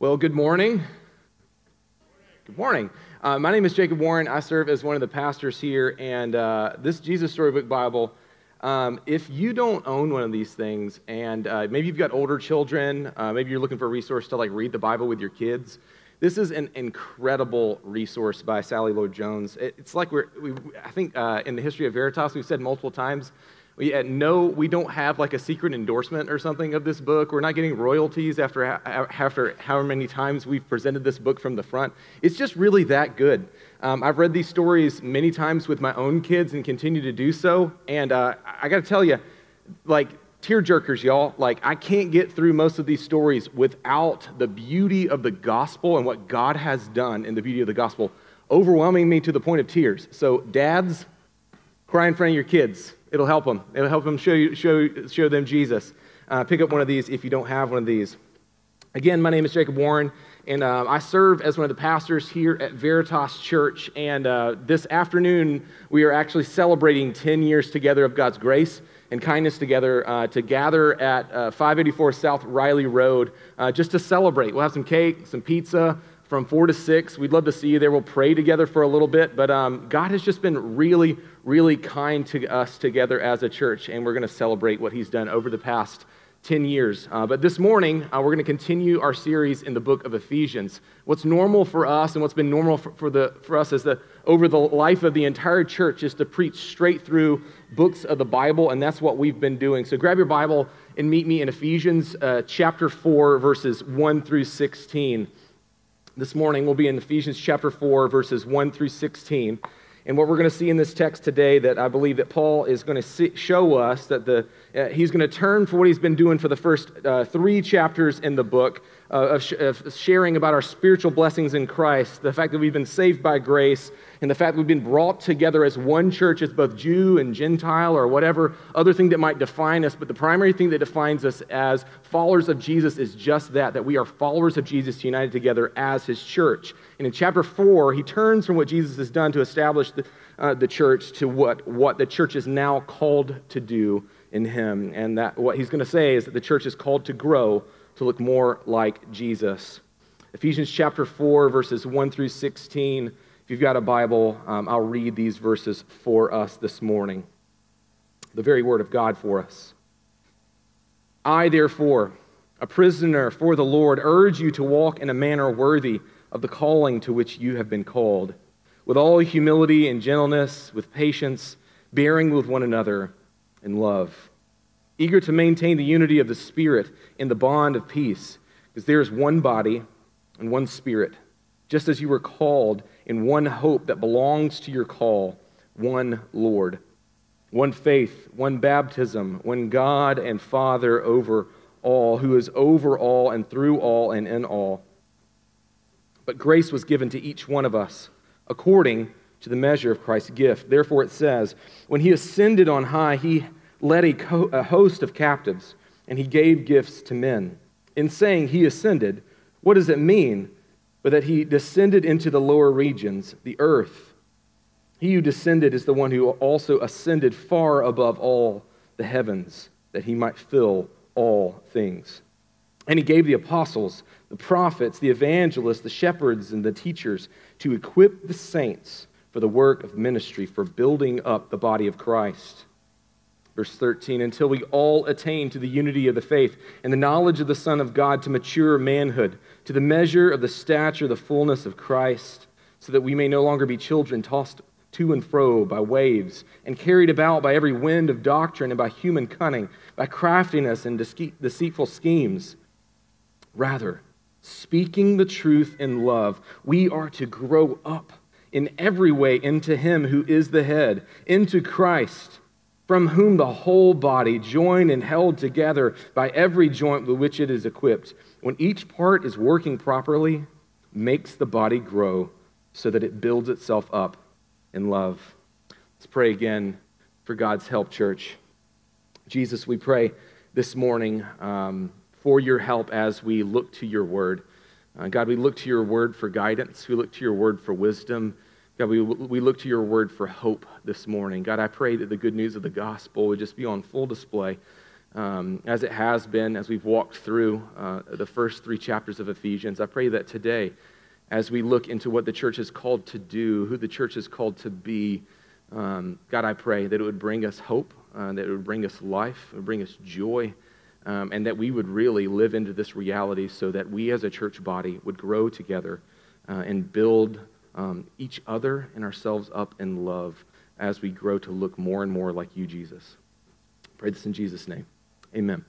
Well, good morning. Good morning. Uh, my name is Jacob Warren. I serve as one of the pastors here, and uh, this Jesus Storybook Bible. Um, if you don't own one of these things, and uh, maybe you've got older children, uh, maybe you're looking for a resource to like read the Bible with your kids, this is an incredible resource by Sally Lloyd Jones. It, it's like we're, we, I think uh, in the history of Veritas, we've said multiple times we, uh, no, we don't have like a secret endorsement or something of this book. We're not getting royalties after, after however many times we've presented this book from the front. It's just really that good. Um, I've read these stories many times with my own kids and continue to do so. And uh, I got to tell you, like, tear jerkers, y'all. Like, I can't get through most of these stories without the beauty of the gospel and what God has done in the beauty of the gospel overwhelming me to the point of tears. So, dads, cry in front of your kids It'll help them. It'll help them show, you, show, show them Jesus. Uh, pick up one of these if you don't have one of these. Again, my name is Jacob Warren, and uh, I serve as one of the pastors here at Veritas Church. And uh, this afternoon, we are actually celebrating 10 years together of God's grace and kindness together uh, to gather at uh, 584 South Riley Road uh, just to celebrate. We'll have some cake, some pizza, from 4 to 6. We'd love to see you there. We'll pray together for a little bit. But um, God has just been really, really kind to us together as a church, and we're going to celebrate what He's done over the past 10 years. Uh, but this morning, uh, we're going to continue our series in the book of Ephesians. What's normal for us and what's been normal for, for, the, for us is that over the life of the entire church is to preach straight through books of the Bible, and that's what we've been doing. So grab your Bible and meet me in Ephesians uh, chapter 4, verses 1 through 16. This morning we'll be in Ephesians chapter 4, verses 1 through 16. And what we're going to see in this text today that I believe that Paul is going to show us that the, uh, he's going to turn for what he's been doing for the first uh, three chapters in the book uh, of, sh- of, sharing about our spiritual blessings in Christ, the fact that we've been saved by grace, and the fact that we've been brought together as one church, as both Jew and Gentile, or whatever other thing that might define us. But the primary thing that defines us as followers of Jesus is just that, that we are followers of Jesus united together as his church. And in chapter 4, he turns from what Jesus has done to establish the, uh, the church to what, what the church is now called to do in him. And that what he's going to say is that the church is called to grow to look more like Jesus. Ephesians chapter 4, verses 1 through 16. If you've got a Bible, um, I'll read these verses for us this morning. The very word of God for us. I, therefore, a prisoner for the Lord, urge you to walk in a manner worthy of the calling to which you have been called, with all humility and gentleness, with patience, bearing with one another in love eager to maintain the unity of the Spirit in the bond of peace, because there is one body and one Spirit, just as you were called in one hope that belongs to your call, one Lord, one faith, one baptism, one God and Father over all, who is over all and through all and in all. But grace was given to each one of us according to the measure of Christ's gift. Therefore, it says, When he ascended on high, he led a, co- a host of captives, and he gave gifts to men. In saying he ascended, what does it mean? But that he descended into the lower regions, the earth. He who descended is the one who also ascended far above all the heavens, that he might fill all things. And he gave the apostles, the prophets, the evangelists, the shepherds, and the teachers to equip the saints for the work of ministry, for building up the body of Christ Verse 13, until we all attain to the unity of the faith and the knowledge of the Son of God, to mature manhood, to the measure of the stature, the fullness of Christ, so that we may no longer be children tossed to and fro by waves and carried about by every wind of doctrine and by human cunning, by craftiness and deceitful schemes. Rather, speaking the truth in love, we are to grow up in every way into Him who is the head, into Christ from whom the whole body, joined and held together by every joint with which it is equipped, when each part is working properly, makes the body grow so that it builds itself up in love. Let's pray again for God's help, church. Jesus, we pray this morning um, for your help as we look to your word. Uh, God, we look to your word for guidance, we look to your word for wisdom. God, we, we look to your word for hope this morning. God, I pray that the good news of the gospel would just be on full display um, as it has been as we've walked through uh, the first three chapters of Ephesians. I pray that today, as we look into what the church is called to do, who the church is called to be, um, God, I pray that it would bring us hope, uh, that it would bring us life, it would bring us joy, um, and that we would really live into this reality so that we as a church body would grow together uh, and build um, each other and ourselves up in love as we grow to look more and more like you, Jesus. Pray this in Jesus' name. Amen.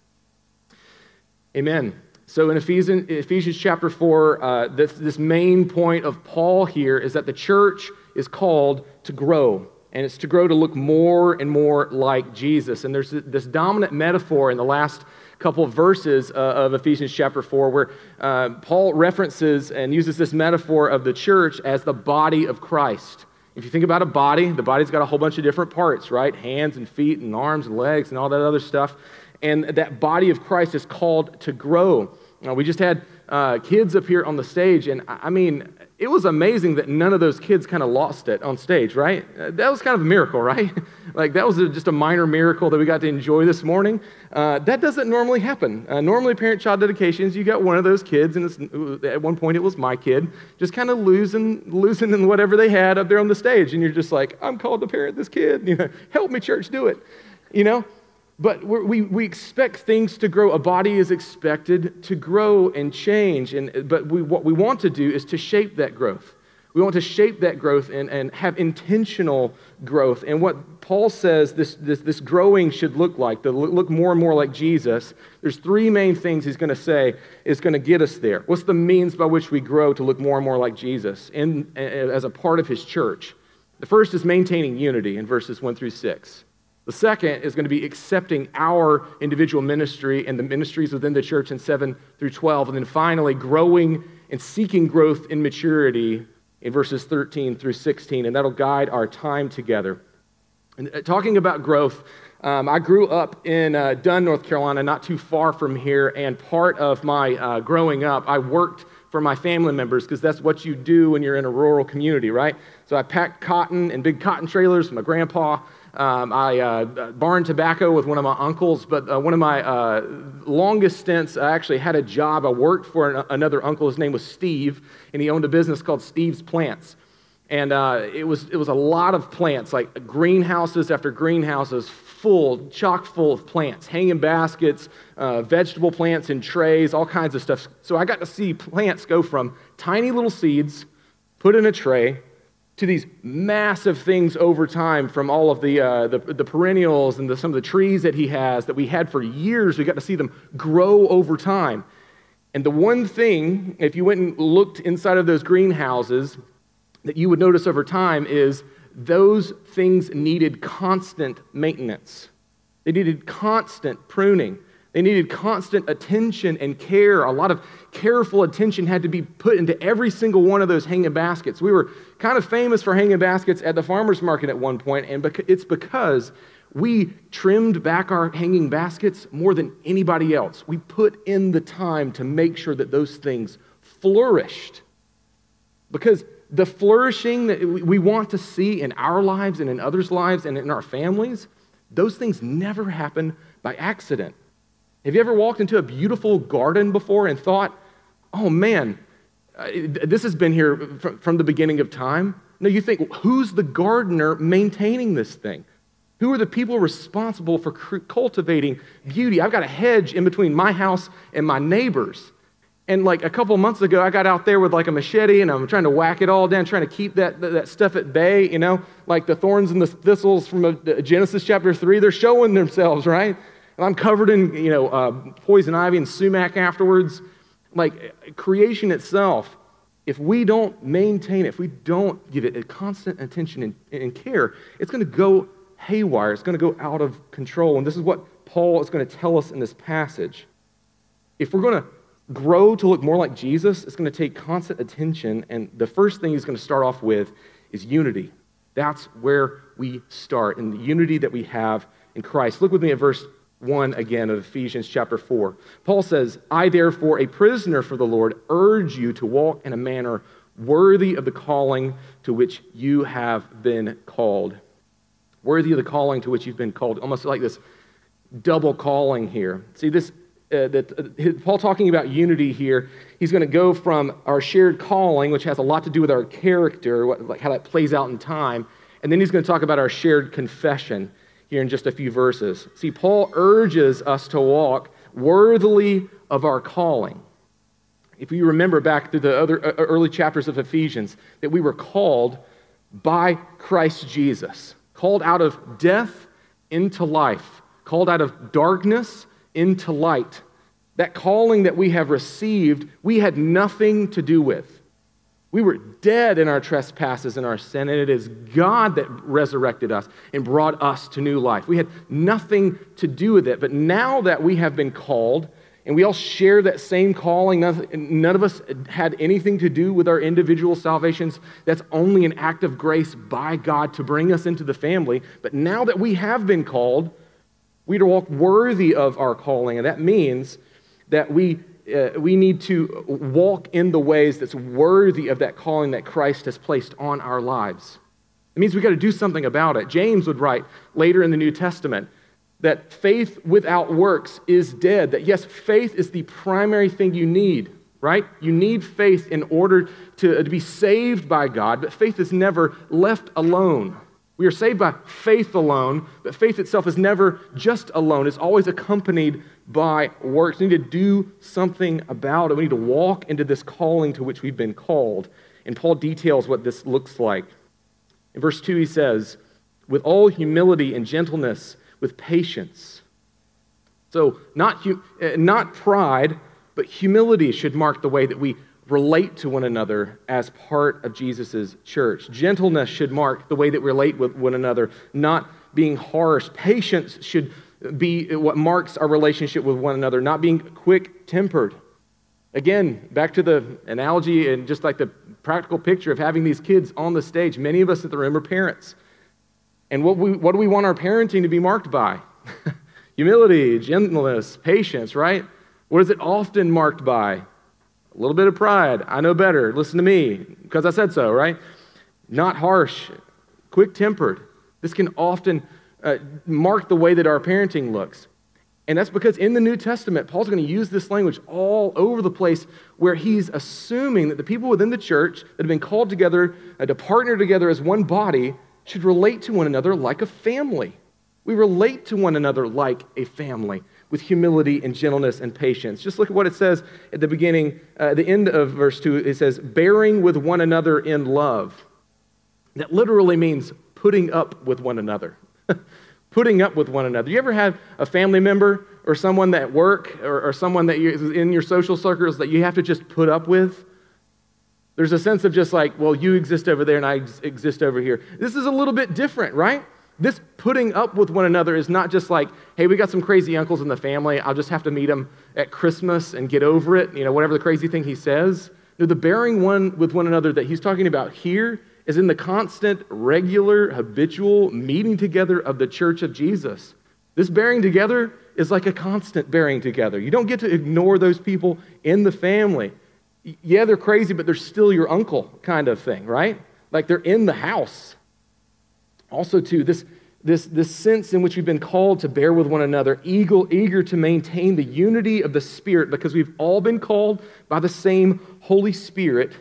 Amen. So in Ephesians, Ephesians chapter 4, uh, this, this main point of Paul here is that the church is called to grow and it's to grow to look more and more like Jesus. And there's this dominant metaphor in the last couple of verses uh, of Ephesians chapter 4 where uh, Paul references and uses this metaphor of the church as the body of Christ. If you think about a body, the body's got a whole bunch of different parts, right? Hands and feet and arms and legs and all that other stuff. And that body of Christ is called to grow. Now, we just had uh, kids up here on the stage, and I mean, it was amazing that none of those kids kind of lost it on stage, right? That was kind of a miracle, right? like, that was a, just a minor miracle that we got to enjoy this morning. Uh, that doesn't normally happen. Uh, normally, parent child dedications, you got one of those kids, and at one point it was my kid, just kind of losing, losing in whatever they had up there on the stage. And you're just like, I'm called to parent this kid. You know, help me, church, do it. You know? But we, we expect things to grow. A body is expected to grow and change. And, but we, what we want to do is to shape that growth. We want to shape that growth and, and have intentional growth. And what Paul says this, this, this growing should look like, to look more and more like Jesus, there's three main things he's going to say is going to get us there. What's the means by which we grow to look more and more like Jesus in, as a part of his church? The first is maintaining unity in verses 1 through 6. The second is going to be accepting our individual ministry and the ministries within the church in 7 through 12. And then finally, growing and seeking growth in maturity in verses 13 through 16. And that'll guide our time together. And uh, talking about growth, um, I grew up in uh, Dunn, North Carolina, not too far from here. And part of my uh, growing up, I worked for my family members because that's what you do when you're in a rural community, right? So I packed cotton in big cotton trailers for my grandpa. Um, I uh, barn tobacco with one of my uncles, but uh, one of my uh, longest stints, I actually had a job. I worked for an, another uncle. His name was Steve, and he owned a business called Steve's Plants. And uh, it, was, it was a lot of plants, like greenhouses after greenhouses, full, chock full of plants, hanging baskets, uh, vegetable plants in trays, all kinds of stuff. So I got to see plants go from tiny little seeds put in a tray to these massive things over time from all of the, uh, the, the, perennials and the, some of the trees that he has that we had for years. We got to see them grow over time. And the one thing, if you went and looked inside of those greenhouses, that you would notice over time is those things needed constant maintenance. They needed constant pruning. They needed constant attention and care. A lot of careful attention had to be put into every single one of those hanging baskets. We were kind of famous for hanging baskets at the farmer's market at one point, and it's because we trimmed back our hanging baskets more than anybody else. We put in the time to make sure that those things flourished. Because the flourishing that we want to see in our lives and in others' lives and in our families, those things never happen by accident. Have you ever walked into a beautiful garden before and thought, oh man, uh, this has been here from the beginning of time? No, you think, who's the gardener maintaining this thing? Who are the people responsible for cultivating beauty? I've got a hedge in between my house and my neighbors. And like a couple months ago, I got out there with like a machete and I'm trying to whack it all down, trying to keep that, that stuff at bay, you know, like the thorns and the thistles from uh, Genesis chapter 3, they're showing themselves, right? And I'm covered in, you know, uh, poison ivy and sumac afterwards. Like creation itself, if we don't maintain it, if we don't give it a constant attention and, and care, it's going to go haywire. It's going to go out of control. And this is what Paul is going to tell us in this passage. If we're going to grow to look more like Jesus, it's going to take constant attention. And the first thing he's going to start off with is unity. That's where we start, in the unity that we have in Christ. Look with me at verse 1 again of Ephesians chapter 4. Paul says, I therefore, a prisoner for the Lord, urge you to walk in a manner worthy of the calling to which you have been called. Worthy of the calling to which you've been called. Almost like this double calling here. See, this uh, that uh, Paul talking about unity here, he's going to go from our shared calling, which has a lot to do with our character, what, like how that plays out in time, and then he's going to talk about our shared confession here in just a few verses. See, Paul urges us to walk worthily of our calling. If you remember back to the other uh, early chapters of Ephesians, that we were called by Christ Jesus, called out of death into life, called out of darkness into light. That calling that we have received, we had nothing to do with. We were dead in our trespasses and our sin, and it is God that resurrected us and brought us to new life. We had nothing to do with it. But now that we have been called, and we all share that same calling, none of us had anything to do with our individual salvations. That's only an act of grace by God to bring us into the family. But now that we have been called, we are to walk worthy of our calling, and that means that we, uh, we need to walk in the ways that's worthy of that calling that Christ has placed on our lives. It means we've got to do something about it. James would write later in the New Testament that faith without works is dead. That yes, faith is the primary thing you need, right? You need faith in order to, to be saved by God, but faith is never left alone. We are saved by faith alone, but faith itself is never just alone. It's always accompanied by works. We need to do something about it. We need to walk into this calling to which we've been called. And Paul details what this looks like. In verse 2, he says, with all humility and gentleness, with patience. So, not, uh, not pride, but humility should mark the way that we relate to one another as part of Jesus' church. Gentleness should mark the way that we relate with one another, not being harsh. Patience should be what marks our relationship with one another, not being quick tempered. Again, back to the analogy and just like the practical picture of having these kids on the stage. Many of us at the room are parents. And what, we, what do we want our parenting to be marked by? Humility, gentleness, patience, right? What is it often marked by? A little bit of pride. I know better. Listen to me because I said so, right? Not harsh, quick tempered. This can often uh, mark the way that our parenting looks. And that's because in the New Testament, Paul's going to use this language all over the place where he's assuming that the people within the church that have been called together uh, to partner together as one body should relate to one another like a family. We relate to one another like a family with humility and gentleness and patience. Just look at what it says at the beginning, uh, the end of verse 2. It says, bearing with one another in love. That literally means putting up with one another. putting up with one another. You ever have a family member or someone at work or, or someone that you, in your social circles that you have to just put up with? There's a sense of just like, well, you exist over there and I exist over here. This is a little bit different, right? This putting up with one another is not just like, hey, we got some crazy uncles in the family. I'll just have to meet them at Christmas and get over it, you know, whatever the crazy thing he says. No, the bearing one with one another that he's talking about here is in the constant, regular, habitual meeting together of the church of Jesus. This bearing together is like a constant bearing together. You don't get to ignore those people in the family. Yeah, they're crazy, but they're still your uncle, kind of thing, right? Like they're in the house. Also, too, this, this, this sense in which we've been called to bear with one another, eager, eager to maintain the unity of the Spirit, because we've all been called by the same Holy Spirit.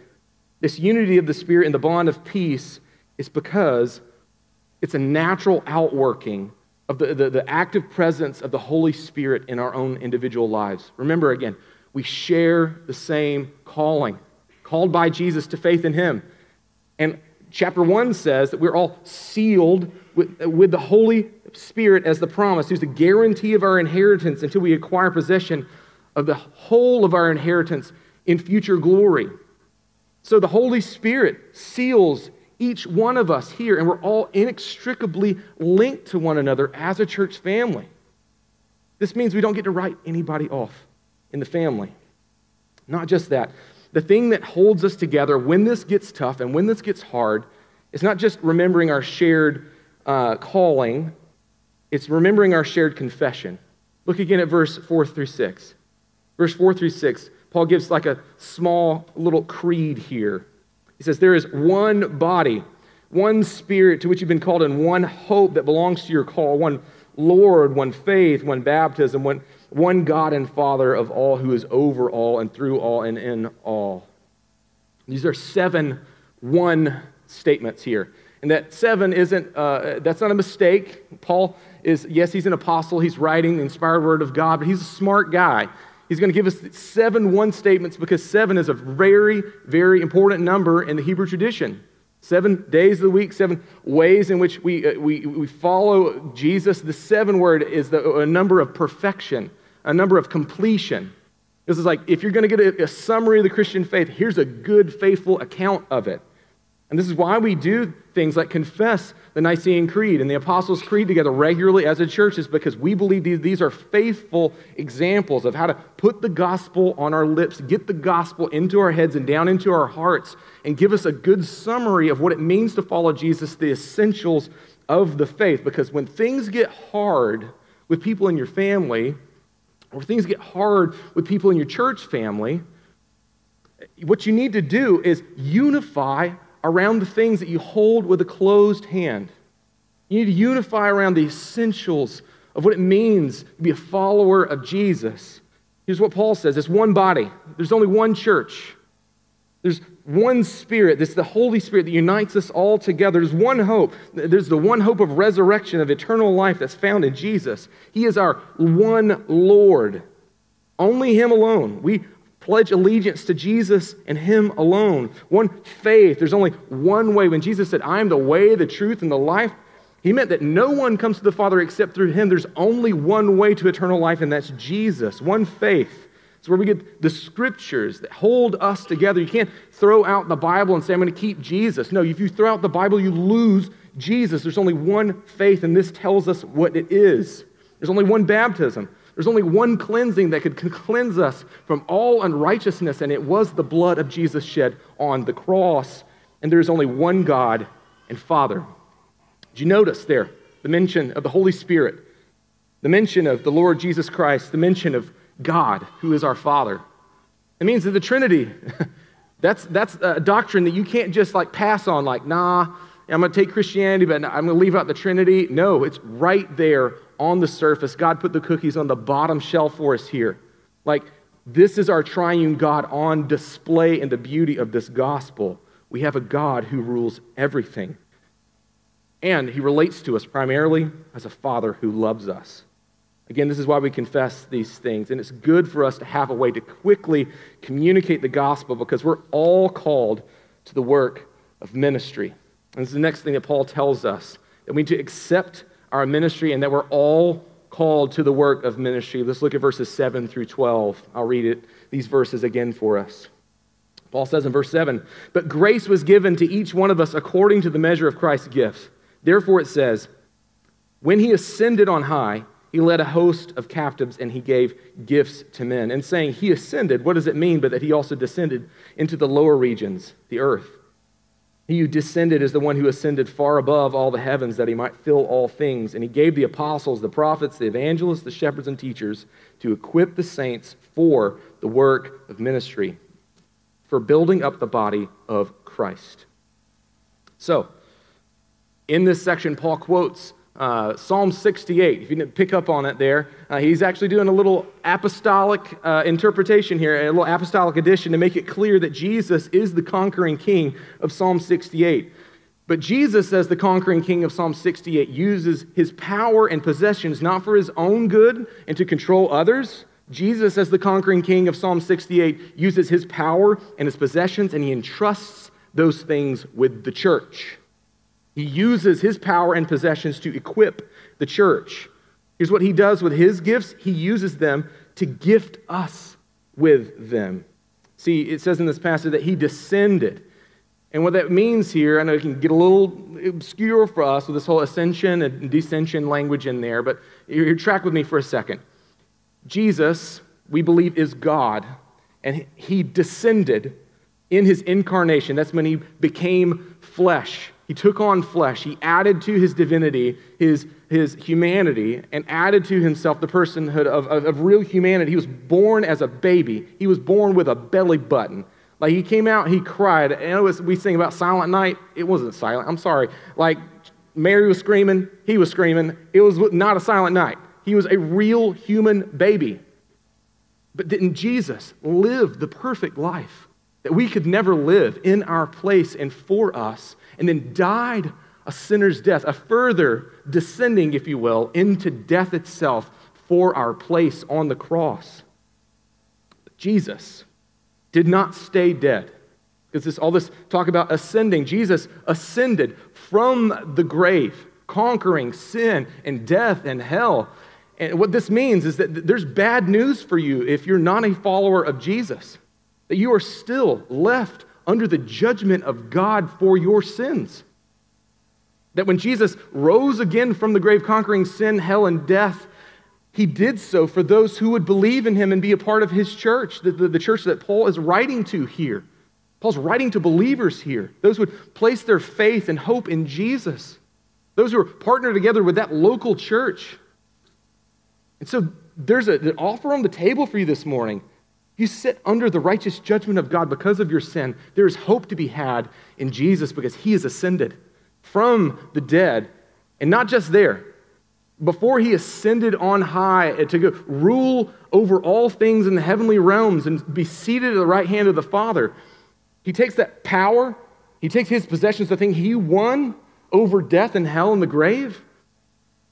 This unity of the Spirit and the bond of peace is because it's a natural outworking of the, the, the active presence of the Holy Spirit in our own individual lives. Remember again, we share the same calling, called by Jesus to faith in Him. And chapter 1 says that we're all sealed with, with the Holy Spirit as the promise, who's the guarantee of our inheritance until we acquire possession of the whole of our inheritance in future glory. So the Holy Spirit seals each one of us here, and we're all inextricably linked to one another as a church family. This means we don't get to write anybody off in the family. Not just that, the thing that holds us together when this gets tough and when this gets hard is not just remembering our shared uh, calling, it's remembering our shared confession. Look again at verse 4 through 6. Verse 4 through 6, Paul gives like a small little creed here. He says, There is one body, one spirit to which you've been called, and one hope that belongs to your call, one Lord, one faith, one baptism, one, one God and Father of all who is over all and through all and in all. These are seven one statements here. And that seven isn't, uh, that's not a mistake. Paul is, yes, he's an apostle. He's writing the inspired word of God, but he's a smart guy. He's going to give us seven one statements because seven is a very, very important number in the Hebrew tradition. Seven days of the week, seven ways in which we, uh, we, we follow Jesus. The seven word is the, a number of perfection, a number of completion. This is like if you're going to get a, a summary of the Christian faith, here's a good, faithful account of it. And this is why we do things like confess the Nicene Creed and the Apostles' Creed together regularly as a church, is because we believe these, these are faithful examples of how to put the gospel on our lips, get the gospel into our heads and down into our hearts, and give us a good summary of what it means to follow Jesus, the essentials of the faith. Because when things get hard with people in your family, or things get hard with people in your church family, what you need to do is unify around the things that you hold with a closed hand. You need to unify around the essentials of what it means to be a follower of Jesus. Here's what Paul says it's one body, there's only one church. There's one spirit. This the Holy Spirit that unites us all together. There's one hope. There's the one hope of resurrection, of eternal life that's found in Jesus. He is our one Lord. Only Him alone. We pledge allegiance to Jesus and Him alone. One faith. There's only one way. When Jesus said, I am the way, the truth, and the life, He meant that no one comes to the Father except through Him. There's only one way to eternal life, and that's Jesus. One faith. It's where we get the scriptures that hold us together. You can't throw out the Bible and say, I'm going to keep Jesus. No, if you throw out the Bible, you lose Jesus. There's only one faith, and this tells us what it is. There's only one baptism. There's only one cleansing that could cleanse us from all unrighteousness, and it was the blood of Jesus shed on the cross. And there's only one God and Father. Did you notice there the mention of the Holy Spirit, the mention of the Lord Jesus Christ, the mention of God, who is our Father? It means that the Trinity, that's, that's a doctrine that you can't just like pass on, like, nah, I'm going to take Christianity, but I'm going to leave out the Trinity. No, it's right there on the surface. God put the cookies on the bottom shelf for us here. Like, this is our triune God on display in the beauty of this gospel. We have a God who rules everything. And he relates to us primarily as a father who loves us. Again, this is why we confess these things. And it's good for us to have a way to quickly communicate the gospel because we're all called to the work of ministry. And this is the next thing that Paul tells us that we need to accept our ministry and that we're all called to the work of ministry. Let's look at verses 7 through 12. I'll read it, these verses again for us. Paul says in verse 7 But grace was given to each one of us according to the measure of Christ's gifts. Therefore it says, When he ascended on high, he led a host of captives and he gave gifts to men. And saying he ascended, what does it mean but that he also descended into the lower regions, the earth? He who descended is the one who ascended far above all the heavens that he might fill all things. And he gave the apostles, the prophets, the evangelists, the shepherds, and teachers to equip the saints for the work of ministry, for building up the body of Christ. So, in this section, Paul quotes uh, Psalm 68, if you didn't pick up on it there, uh, he's actually doing a little apostolic uh, interpretation here, a little apostolic addition to make it clear that Jesus is the conquering king of Psalm 68. But Jesus, as the conquering king of Psalm 68, uses his power and possessions not for his own good and to control others. Jesus, as the conquering king of Psalm 68, uses his power and his possessions and he entrusts those things with the church. He uses his power and possessions to equip the church. Here's what he does with his gifts he uses them to gift us with them. See, it says in this passage that he descended. And what that means here, I know it can get a little obscure for us with this whole ascension and descension language in there, but you track with me for a second. Jesus, we believe, is God, and he descended in his incarnation. That's when he became flesh. He took on flesh. He added to his divinity his, his humanity and added to himself the personhood of, of, of, real humanity. He was born as a baby, he was born with a belly button. Like he came out, he cried. And was, we sing about Silent Night. It wasn't silent. I'm sorry. Like Mary was screaming, he was screaming. It was not a silent night. He was a real human baby. But didn't Jesus live the perfect life that we could never live in our place and for us, and then died a sinner's death, a further descending, if you will, into death itself for our place on the cross? Jesus did not stay dead. Because this, all this talk about ascending, Jesus ascended from the grave, conquering sin and death and hell. And what this means is that there's bad news for you if you're not a follower of Jesus, that you are still left under the judgment of God for your sins. That when Jesus rose again from the grave, conquering sin, hell, and death, he did so for those who would believe in him and be a part of his church, the, the, the church that Paul is writing to here. Paul's writing to believers here, those who would place their faith and hope in Jesus, those who are partnered together with that local church. And so there's a, an offer on the table for you this morning. You sit under the righteous judgment of God because of your sin. There is hope to be had in Jesus because he is ascended from the dead. And not just there, before he ascended on high eh, to go rule over all things in the heavenly realms and be seated at the right hand of the Father, he takes that power, he takes his possessions, the thing he won over death and hell and the grave.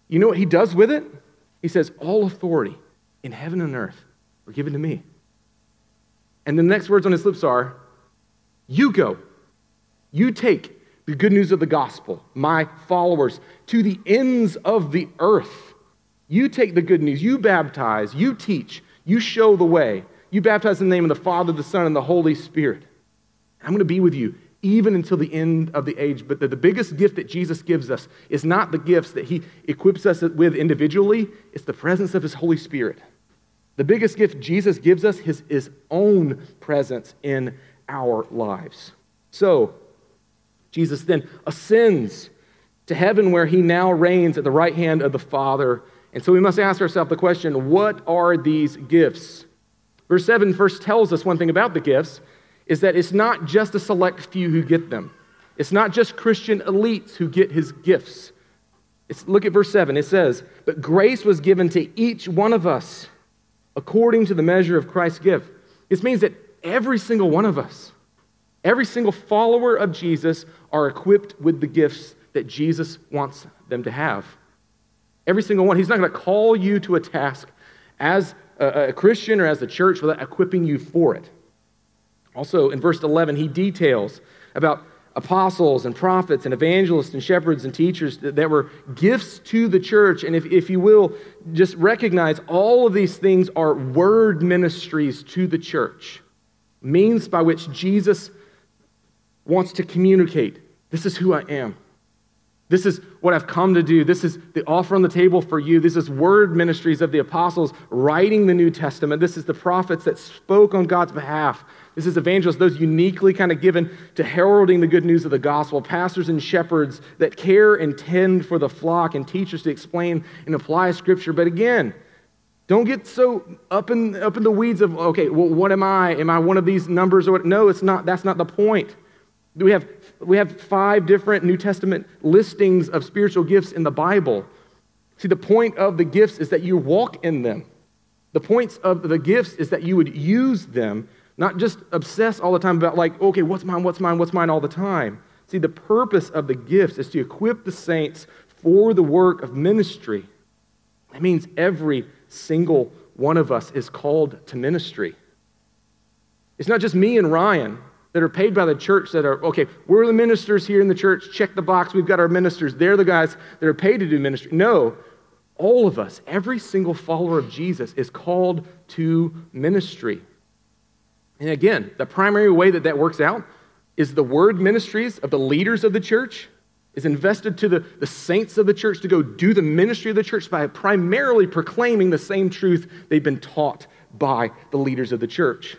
You know what he does with it? He says, All authority in heaven and earth are given to me. And the next words on his lips are, You go. You take the good news of the gospel, my followers, to the ends of the earth. You take the good news, you baptize, you teach, you show the way. You baptize in the name of the Father, the Son, and the Holy Spirit. I'm going to be with you even until the end of the age. But the, the biggest gift that Jesus gives us is not the gifts that he equips us with individually, it's the presence of his Holy Spirit. The biggest gift Jesus gives us is his own presence in our lives. So, Jesus then ascends to heaven where he now reigns at the right hand of the Father. And so we must ask ourselves the question what are these gifts? Verse 7 first tells us one thing about the gifts is that it's not just a select few who get them. It's not just Christian elites who get his gifts. It's, look at verse 7. It says, But grace was given to each one of us according to the measure of Christ's gift. This means that every single one of us, every single follower of Jesus, are equipped with the gifts that Jesus wants them to have. Every single one. He's not going to call you to a task as a, Christian or as a church without equipping you for it. Also, in verse 11, he details about apostles and prophets and evangelists and shepherds and teachers that were gifts to the church. And if, if you will, just recognize all of these things are word ministries to the church, means by which Jesus wants to communicate this is who I am. This is what I've come to do. This is the offer on the table for you. This is word ministries of the apostles writing the New Testament. This is the prophets that spoke on God's behalf. This is evangelists, those uniquely kind of given to heralding the good news of the gospel, pastors and shepherds that care and tend for the flock, and teachers to explain and apply scripture. But again, don't get so up in, up in the weeds of, okay, well, what am I? Am I one of these numbers or what? No, it's not. That's not the point. We have, we have five different New Testament listings of spiritual gifts in the Bible. See, the point of the gifts is that you walk in them. The points of the gifts is that you would use them, not just obsess all the time about, like, okay, what's mine, what's mine, what's mine all the time. See, the purpose of the gifts is to equip the saints for the work of ministry. That means every single one of us is called to ministry. It's not just me and Ryan that are paid by the church that are, okay, we're the ministers here in the church, check the box, we've got our ministers. They're the guys that are paid to do ministry. No, all of us, every single follower of Jesus is called to ministry. And again, the primary way that that works out is the word ministries of the leaders of the church is invested to the, the saints of the church to go do the ministry of the church by primarily proclaiming the same truth they've been taught by the leaders of the church.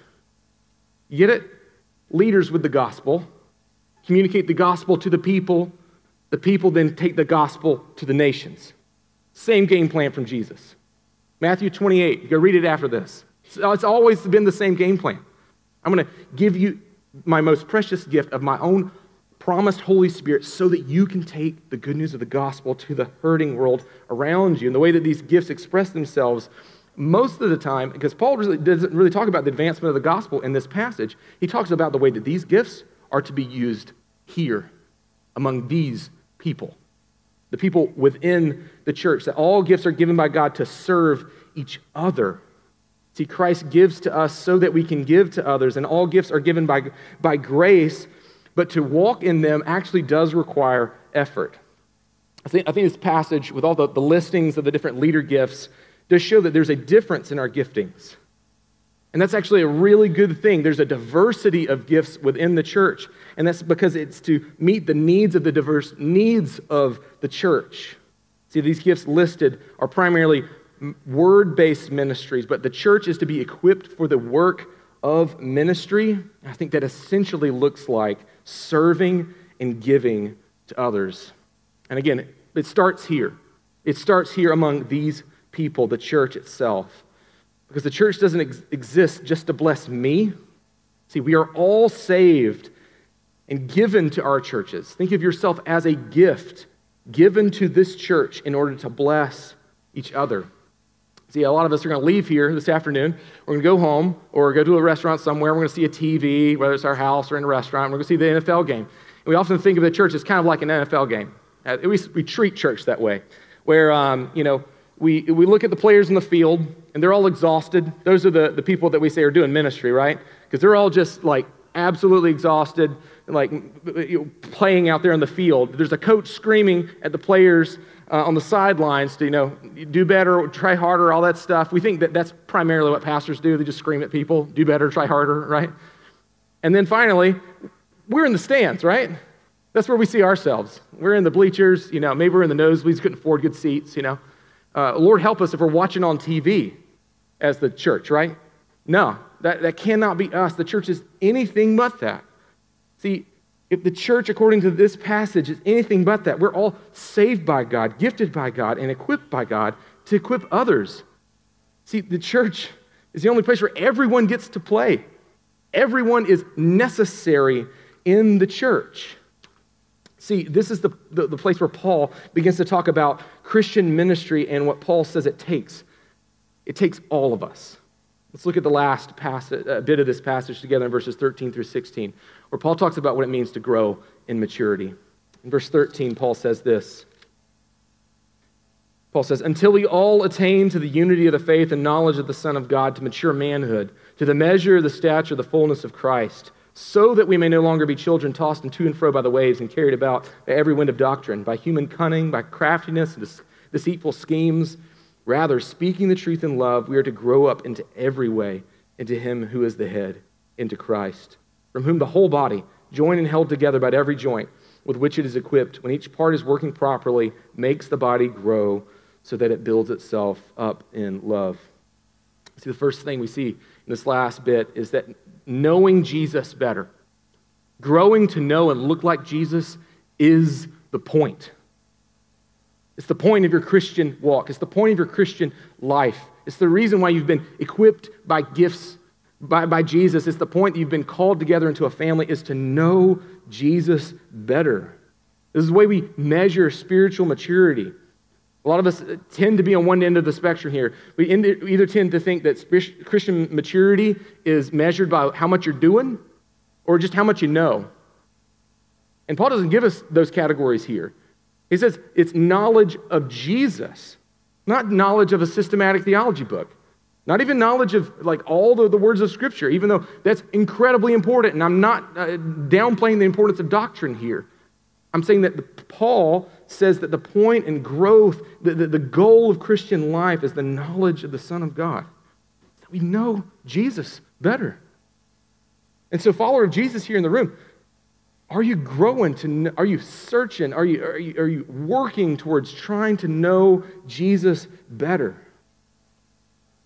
You get it? leaders with the gospel, communicate the gospel to the people. The people then take the gospel to the nations. Same game plan from Jesus. Matthew 28, you go read it after this. It's always been the same game plan. I'm going to give you my most precious gift of my own promised Holy Spirit so that you can take the good news of the gospel to the hurting world around you. And the way that these gifts express themselves most of the time, because Paul really doesn't really talk about the advancement of the gospel in this passage, he talks about the way that these gifts are to be used here among these people, the people within the church, that all gifts are given by God to serve each other. See, Christ gives to us so that we can give to others, and all gifts are given by, by grace, but to walk in them actually does require effort. I think, I think this passage, with all the, the listings of the different leader gifts, does show that there's a difference in our giftings. And that's actually a really good thing. There's a diversity of gifts within the church. And that's because it's to meet the needs of the diverse needs of the church. See, these gifts listed are primarily word based ministries, but the church is to be equipped for the work of ministry. I think that essentially looks like serving and giving to others. And again, it starts here. It starts here among these people, the church itself. Because the church doesn't ex- exist just to bless me. See, we are all saved and given to our churches. Think of yourself as a gift given to this church in order to bless each other. See, a lot of us are going to leave here this afternoon. We're going to go home or go to a restaurant somewhere. We're going to see a TV, whether it's our house or in a restaurant. We're going to see the NFL game. And we often think of the church as kind of like an NFL game. We, we treat church that way, where, um, you know, we, we look at the players in the field and they're all exhausted. Those are the, the people that we say are doing ministry, right? Because they're all just like absolutely exhausted, like you know, playing out there in the field. There's a coach screaming at the players uh, on the sidelines to, you know, do better, try harder, all that stuff. We think that that's primarily what pastors do. They just scream at people, do better, try harder, right? And then finally, we're in the stands, right? That's where we see ourselves. We're in the bleachers, you know, maybe we're in the nosebleeds, couldn't afford good seats, you know. Uh, Lord help us if we're watching on TV as the church, right? No, that, that cannot be us. The church is anything but that. See, if the church, according to this passage, is anything but that, we're all saved by God, gifted by God, and equipped by God to equip others. See, the church is the only place where everyone gets to play. Everyone is necessary in the church. See, this is the, the, the, place where Paul begins to talk about Christian ministry and what Paul says it takes. It takes all of us. Let's look at the last passage, uh, bit of this passage together in verses 13 through 16, where Paul talks about what it means to grow in maturity. In verse 13, Paul says this Paul says, Until we all attain to the unity of the faith and knowledge of the Son of God, to mature manhood, to the measure the stature, the fullness of Christ so that we may no longer be children tossed and to and fro by the waves and carried about by every wind of doctrine, by human cunning, by craftiness and deceitful schemes. Rather, speaking the truth in love, we are to grow up into every way into Him who is the head, into Christ, from whom the whole body, joined and held together by every joint with which it is equipped, when each part is working properly, makes the body grow so that it builds itself up in love. See, the first thing we see in this last bit is that knowing Jesus better. Growing to know and look like Jesus is the point. It's the point of your Christian walk. It's the point of your Christian life. It's the reason why you've been equipped by gifts by, by Jesus. It's the point that you've been called together into a family is to know Jesus better. This is the way we measure spiritual maturity. A lot of us tend to be on one end of the spectrum here. We either tend to think that Christian maturity is measured by how much you're doing or just how much you know. And Paul doesn't give us those categories here. He says it's knowledge of Jesus, not knowledge of a systematic theology book, not even knowledge of like all the, the words of Scripture, even though that's incredibly important. And I'm not uh, downplaying the importance of doctrine here. I'm saying that Paul says that the point and growth, the, the, the, goal of Christian life is the knowledge of the Son of God. That we know Jesus better. And so, follower of Jesus here in the room, are you growing to are you searching? Are you, are you, are you working towards trying to know Jesus better?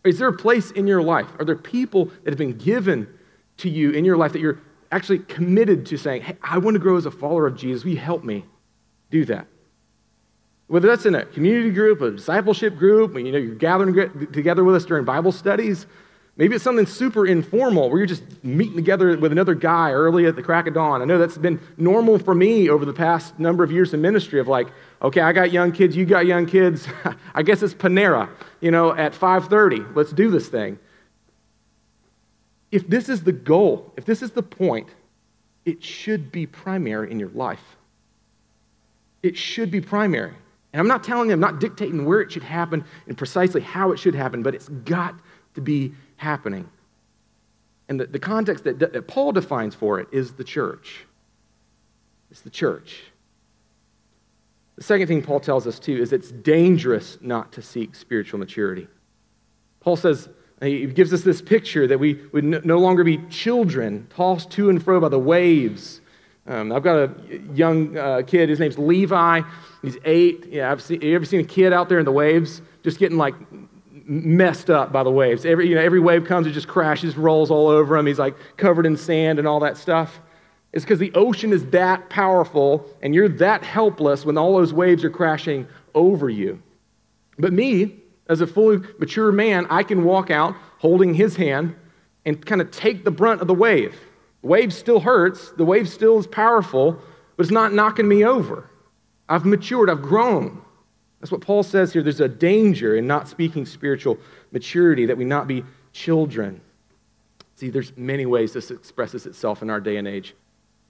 Is there a place in your life? Are there people that have been given to you in your life that you're actually committed to saying, hey, I want to grow as a follower of Jesus. Will you help me do that? Whether that's in a community group, a discipleship group, when you know you're gathering together with us during Bible studies, Maybe it's something super informal where you're just meeting together with another guy early at the crack of dawn. I know that's been normal for me over the past number of years in ministry of like, okay, I got young kids, you got young kids. I guess it's Panera, you know, at 5:30. Let's do this thing. If this is the goal, if this is the point, it should be primary in your life. It should be primary. And I'm not telling you, I'm not dictating where it should happen and precisely how it should happen, but it's got to be happening. And the, the context that, that Paul defines for it is the church. It's the church. The second thing Paul tells us, too, is it's dangerous not to seek spiritual maturity. Paul says, he gives us this picture that we would no longer be children tossed to and fro by the waves. Um, I've got a young uh, kid, his name's Levi. He's eight. Yeah, I've seen, you ever seen a kid out there in the waves just getting like messed up by the waves. Every, you know, every wave comes, it just crashes, rolls all over him. He's like covered in sand and all that stuff. It's because the ocean is that powerful and you're that helpless when all those waves are crashing over you. But me, as a fully mature man, I can walk out holding his hand and kind of take the brunt of the wave. The wave still hurts, the wave still is powerful, but it's not knocking me over. I've matured, I've grown. That's what Paul says here. There's a danger in not speaking spiritual maturity, that we not be children. See, there's many ways this expresses itself in our day and age.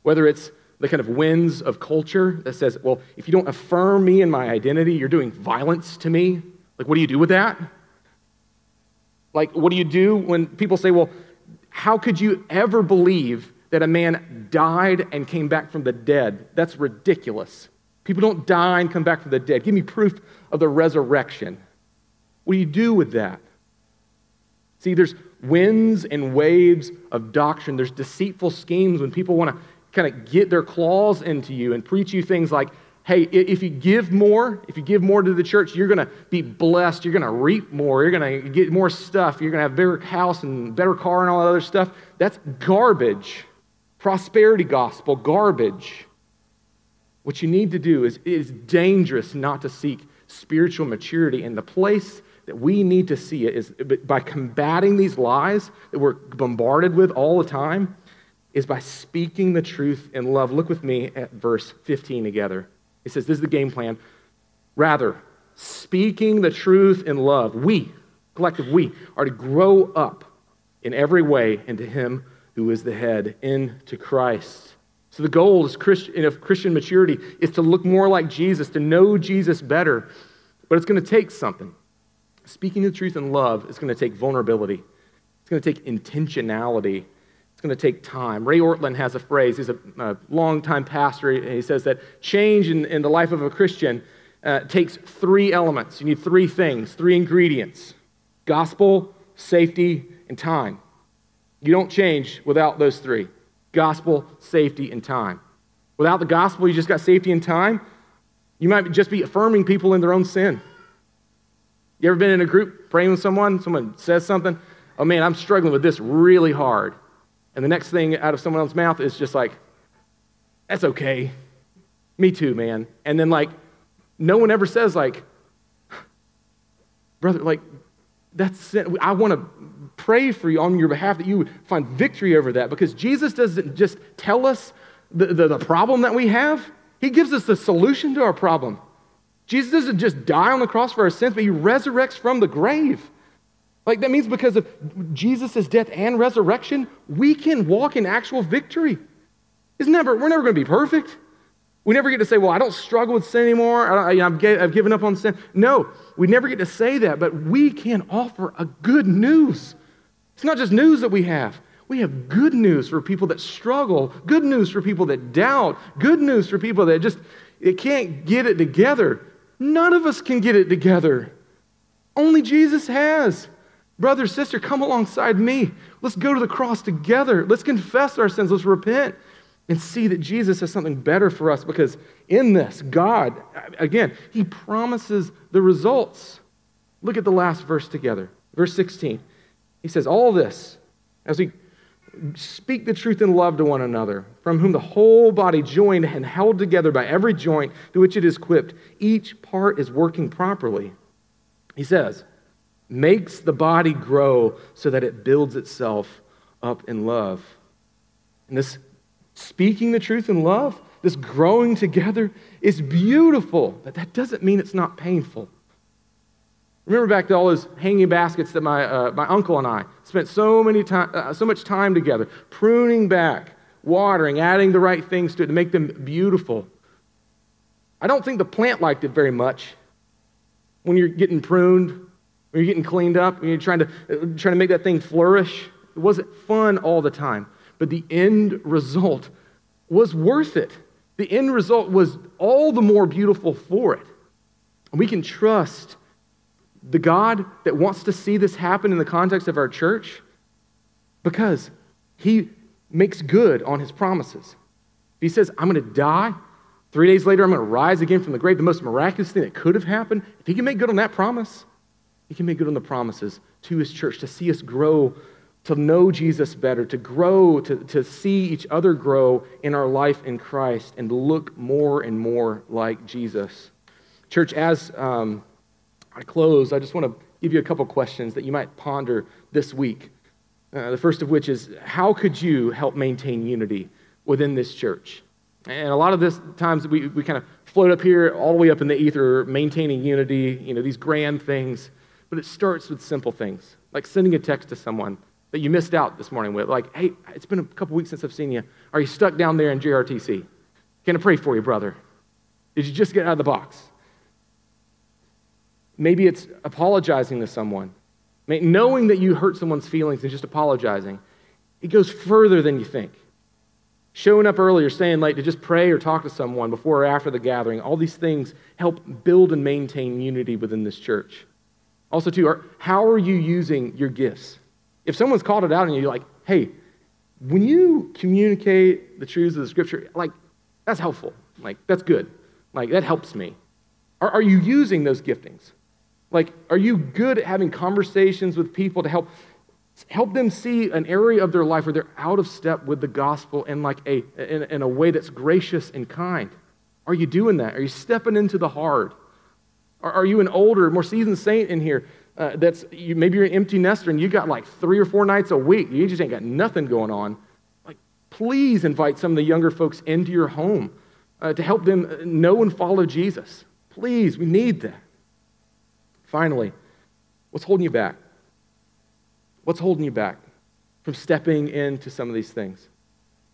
Whether it's the kind of winds of culture that says, well, if you don't affirm me and my identity, you're doing violence to me. Like, what do you do with that? Like, what do you do when people say, well, how could you ever believe that a man died and came back from the dead? That's ridiculous. People don't die and come back from the dead. Give me proof of the resurrection. What do you do with that? See, there's winds and waves of doctrine. There's deceitful schemes when people want to kind of get their claws into you and preach you things like, hey, if you give more, if you give more to the church, you're going to be blessed. You're going to reap more. You're going to get more stuff. You're going to have a bigger house and better car and all that other stuff. That's garbage. Prosperity gospel, garbage. What you need to do is it is dangerous not to seek spiritual maturity. And the place that we need to see it is by combating these lies that we're bombarded with all the time, is by speaking the truth in love. Look with me at verse 15 together. It says, This is the game plan. Rather, speaking the truth in love, we, collective we, are to grow up in every way into Him who is the head, into Christ. So the goal is Christian, of Christian maturity is to look more like Jesus, to know Jesus better. But it's going to take something. Speaking the truth in love is going to take vulnerability. It's going to take intentionality. It's going to take time. Ray Ortlund has a phrase. He's a, a longtime pastor. And he says that change in, in the life of a Christian uh, takes three elements. You need three things, three ingredients gospel, safety, and time. You don't change without those three gospel, safety, and time. Without the gospel, you just got safety and time. You might just be affirming people in their own sin. You ever been in a group praying with someone? Someone says something, oh man, I'm struggling with this really hard. And the next thing out of someone else's mouth is just like, that's okay. Me too, man. And then, like, no one ever says, like, brother, like, that's. I want to pray for you on your behalf that you would find victory over that because Jesus doesn't just tell us the, the, the, problem that we have, He gives us the solution to our problem. Jesus doesn't just die on the cross for our sins, but He resurrects from the grave. Like that means because of Jesus' death and resurrection, we can walk in actual victory. It's never, we're never going to be perfect. We never get to say, well, I don't struggle with sin anymore. I, have given up on sin. No, we never get to say that, but we can offer a good news. It's not just news that we have. We have good news for people that struggle, good news for people that doubt, good news for people that just it can't get it together. None of us can get it together. Only Jesus has. Brother, sister, come alongside me. Let's go to the cross together. Let's confess our sins. Let's repent and see that Jesus has something better for us because in this, God, again, He promises the results. Look at the last verse together. Verse 16. He says, All this, as we speak the truth in love to one another, from whom the whole body, joined and held together by every joint to which it is equipped, each part is working properly. He says, makes the body grow so that it builds itself up in love. And this speaking the truth in love, this growing together is beautiful, but that doesn't mean it's not painful. Remember back to all those hanging baskets that my, uh, my uncle and I spent so, many time, uh, so much time together, pruning back, watering, adding the right things to it to make them beautiful. I don't think the plant liked it very much when you're getting pruned, when you're getting cleaned up, when you're trying to, uh, trying to make that thing flourish. It wasn't fun all the time, but the end result was worth it. The end result was all the more beautiful for it. And we can trust the God that wants to see this happen in the context of our church because he makes good on his promises. He says, I'm going to die, three days later, I'm going to rise again from the grave, the most miraculous thing that could have happened, if he can make good on that promise, he can make good on the promises to his church to see us grow, to know Jesus better, to grow, to, to see each other grow in our life in Christ, and look more and more like Jesus. Church, as. Um, I close, I just want to give you a couple questions that you might ponder this week. Uh, the first of which is how could you help maintain unity within this church? And a lot of this times we, we kind of float up here all the way up in the ether, maintaining unity, you know, these grand things. But it starts with simple things, like sending a text to someone that you missed out this morning with, like, hey, it's been a couple weeks since I've seen you. Are you stuck down there in JRTC? Can I pray for you, brother? Did you just get out of the box? Maybe it's apologizing to someone. Knowing that you hurt someone's feelings and just apologizing, it goes further than you think. Showing up early or staying late to just pray or talk to someone before or after the gathering, all these things help build and maintain unity within this church. Also, too, how are you using your gifts? If someone's called it out and you're like, hey, when you communicate the truths of the scripture, like, that's helpful. Like, that's good. Like, that helps me. Are, are you using those giftings? Like, are you good at having conversations with people to help help them see an area of their life where they're out of step with the gospel in like a in, in a way that's gracious and kind? Are you doing that? Are you stepping into the hard? Are, are you an older, more seasoned saint in here uh, that's you, maybe you're an empty nester and you got like three or four nights a week. You just ain't got nothing going on. Like, please invite some of the younger folks into your home uh, to help them know and follow Jesus. Please, we need that. Finally, what's holding you back? What's holding you back from stepping into some of these things?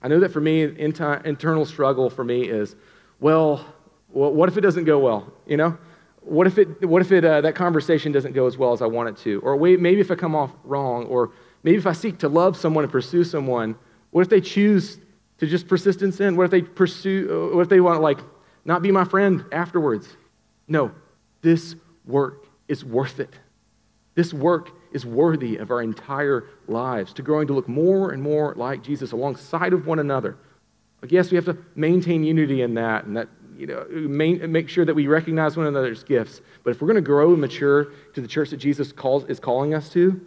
I know that for me, internal struggle for me is, well, what if it doesn't go well? You know, what if it, what if it, uh, that conversation doesn't go as well as I want it to? Or wait, maybe if I come off wrong, or maybe if I seek to love someone and pursue someone, what if they choose to just persist in sin? What if they pursue? What if they want to like not be my friend afterwards? No, this work is worth it. This work is worthy of our entire lives, to growing to look more and more like Jesus alongside of one another. Like, yes, we have to maintain unity in that, and that you know, main, make sure that we recognize one another's gifts. But if we're going to grow and mature to the church that Jesus calls, is calling us to,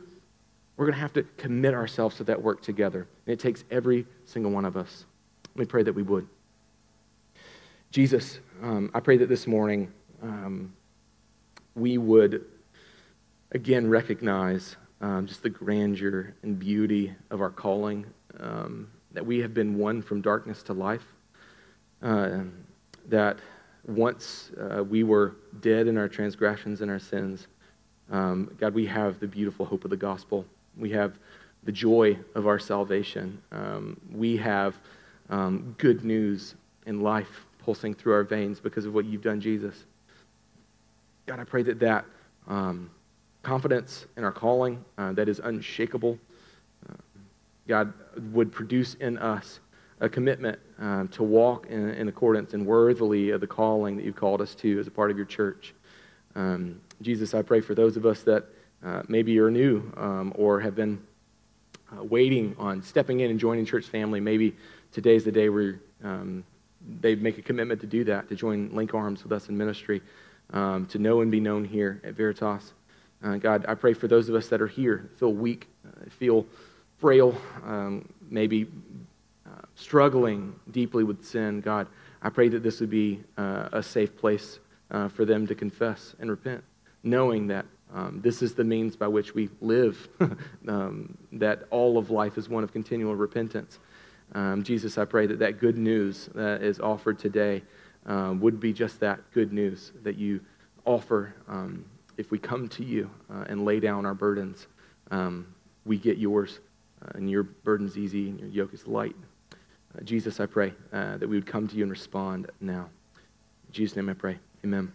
we're going to have to commit ourselves to that work together. And it takes every single one of us. Me pray that we would. Jesus, um, I pray that this morning um, we would again recognize um, just the grandeur and beauty of our calling, um, that we have been won from darkness to life, uh, that once uh, we were dead in our transgressions and our sins, um, God, we have the beautiful hope of the gospel. We have the joy of our salvation. Um, we have um, good news and life pulsing through our veins because of what you've done, Jesus. God, I pray that that um, confidence in our calling uh, that is unshakable, uh, God, would produce in us a commitment um, to walk in, in, accordance and worthily of the calling that you've called us to as a part of your church. Um, Jesus, I pray for those of us that uh, maybe are new um, or have been uh, waiting on stepping in and joining church family. Maybe today's the day where um, they make a commitment to do that, to join Link Arms with us in ministry um, to know and be known here at Veritas. Uh, God, I pray for those of us that are here, feel weak, uh, feel frail, um, maybe struggling deeply with sin. God, I pray that this would be uh, a safe place uh, for them to confess and repent, knowing that Um, this is the means by which we live, um, that all of life is one of continual repentance. Um, Jesus, I pray that that good news that is offered today um, would be just that good news that you offer um, if we come to you uh, and lay down our burdens. Um, we get yours, uh, and your burden's easy and your yoke is light. Uh, Jesus, I pray uh, that we would come to you and respond now. In Jesus' name I pray. Amen.